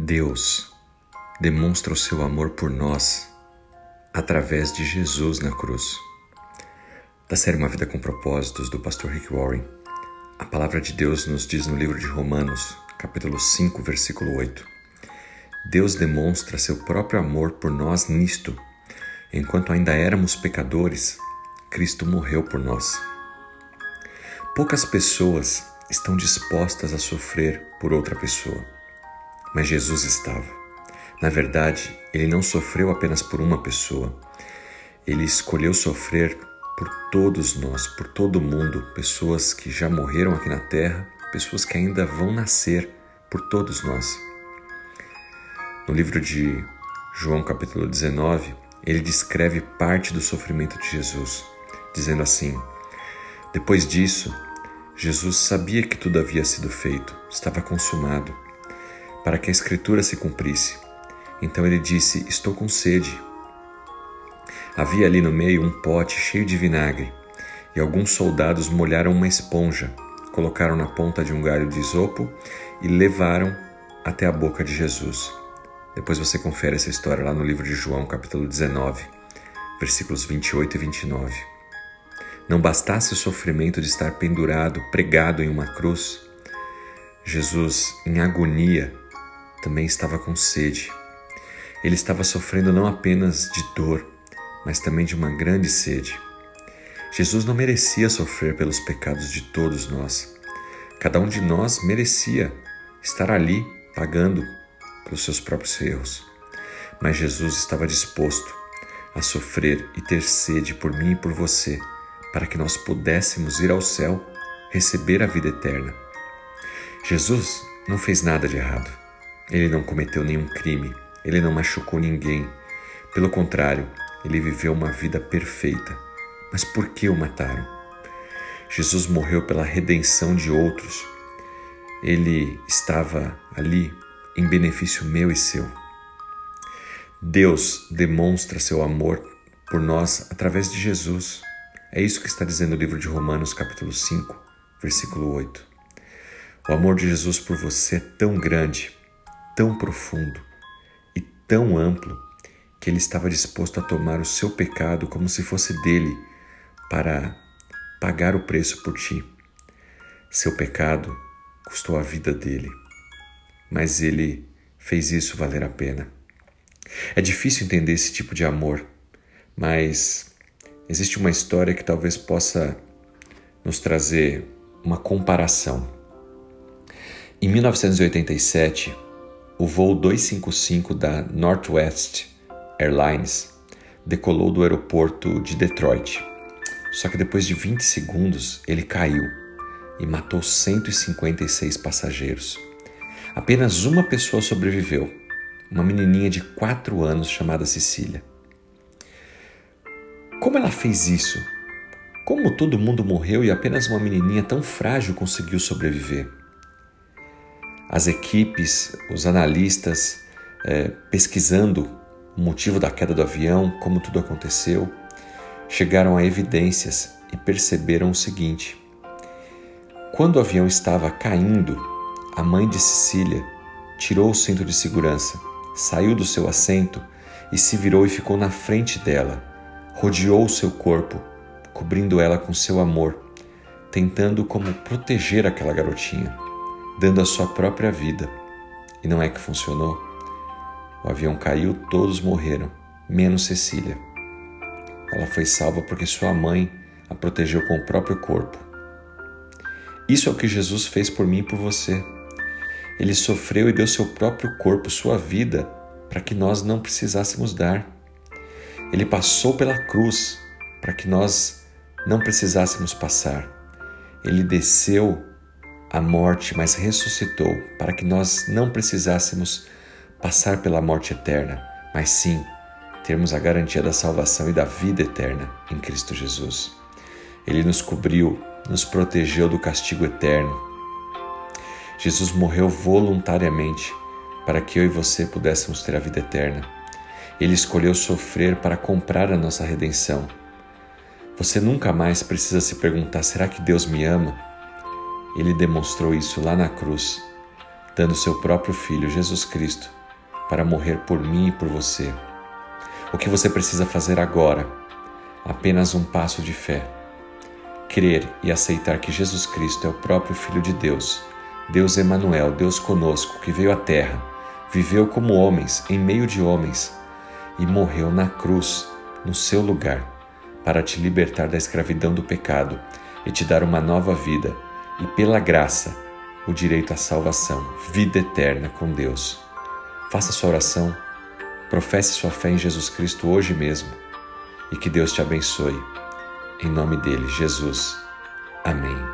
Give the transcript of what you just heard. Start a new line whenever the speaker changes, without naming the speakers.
Deus demonstra o seu amor por nós através de Jesus na cruz. Da série Uma Vida com Propósitos, do pastor Rick Warren, a palavra de Deus nos diz no livro de Romanos, capítulo 5, versículo 8: Deus demonstra seu próprio amor por nós nisto. Enquanto ainda éramos pecadores, Cristo morreu por nós. Poucas pessoas estão dispostas a sofrer por outra pessoa, mas Jesus estava. Na verdade, ele não sofreu apenas por uma pessoa. Ele escolheu sofrer por todos nós, por todo mundo, pessoas que já morreram aqui na terra, pessoas que ainda vão nascer, por todos nós. No livro de João, capítulo 19, ele descreve parte do sofrimento de Jesus, dizendo assim: Depois disso, Jesus sabia que tudo havia sido feito, estava consumado, para que a Escritura se cumprisse. Então ele disse: Estou com sede. Havia ali no meio um pote cheio de vinagre, e alguns soldados molharam uma esponja, colocaram na ponta de um galho de isopo e levaram até a boca de Jesus. Depois você confere essa história lá no livro de João, capítulo 19, versículos 28 e 29. Não bastasse o sofrimento de estar pendurado, pregado em uma cruz, Jesus, em agonia, também estava com sede. Ele estava sofrendo não apenas de dor, mas também de uma grande sede. Jesus não merecia sofrer pelos pecados de todos nós. Cada um de nós merecia estar ali pagando pelos seus próprios erros. Mas Jesus estava disposto a sofrer e ter sede por mim e por você, para que nós pudéssemos ir ao céu, receber a vida eterna. Jesus não fez nada de errado. Ele não cometeu nenhum crime ele não machucou ninguém. Pelo contrário, ele viveu uma vida perfeita. Mas por que o mataram? Jesus morreu pela redenção de outros. Ele estava ali em benefício meu e seu. Deus demonstra seu amor por nós através de Jesus. É isso que está dizendo o livro de Romanos, capítulo 5, versículo 8. O amor de Jesus por você é tão grande, tão profundo, tão amplo que ele estava disposto a tomar o seu pecado como se fosse dele para pagar o preço por ti. Seu pecado custou a vida dele, mas ele fez isso valer a pena. É difícil entender esse tipo de amor, mas existe uma história que talvez possa nos trazer uma comparação. Em 1987, o voo 255 da Northwest Airlines decolou do aeroporto de Detroit. Só que depois de 20 segundos ele caiu e matou 156 passageiros. Apenas uma pessoa sobreviveu, uma menininha de 4 anos chamada Cecília. Como ela fez isso? Como todo mundo morreu e apenas uma menininha tão frágil conseguiu sobreviver? As equipes, os analistas é, pesquisando o motivo da queda do avião, como tudo aconteceu, chegaram a evidências e perceberam o seguinte: quando o avião estava caindo, a mãe de Cecília tirou o cinto de segurança, saiu do seu assento e se virou e ficou na frente dela, rodeou o seu corpo, cobrindo ela com seu amor, tentando como proteger aquela garotinha dando a sua própria vida. E não é que funcionou? O avião caiu, todos morreram, menos Cecília. Ela foi salva porque sua mãe a protegeu com o próprio corpo. Isso é o que Jesus fez por mim e por você. Ele sofreu e deu seu próprio corpo, sua vida, para que nós não precisássemos dar. Ele passou pela cruz para que nós não precisássemos passar. Ele desceu a morte, mas ressuscitou para que nós não precisássemos passar pela morte eterna, mas sim termos a garantia da salvação e da vida eterna em Cristo Jesus. Ele nos cobriu, nos protegeu do castigo eterno. Jesus morreu voluntariamente para que eu e você pudéssemos ter a vida eterna. Ele escolheu sofrer para comprar a nossa redenção. Você nunca mais precisa se perguntar: será que Deus me ama? Ele demonstrou isso lá na cruz. dando seu próprio Filho, Jesus Cristo, para morrer por mim e por você. O que você precisa fazer agora? Apenas um passo de fé. Crer e aceitar que Jesus Cristo é o próprio Filho de Deus, Deus Emanuel, Deus conosco, que veio à terra, viveu como homens, em meio de homens, e morreu na cruz, no seu lugar, para te libertar da escravidão do pecado e te dar uma nova vida, e pela graça, o direito à salvação, vida eterna com Deus. Faça sua oração, professe sua fé em Jesus Cristo hoje mesmo e que Deus te abençoe. Em nome dele, Jesus. Amém.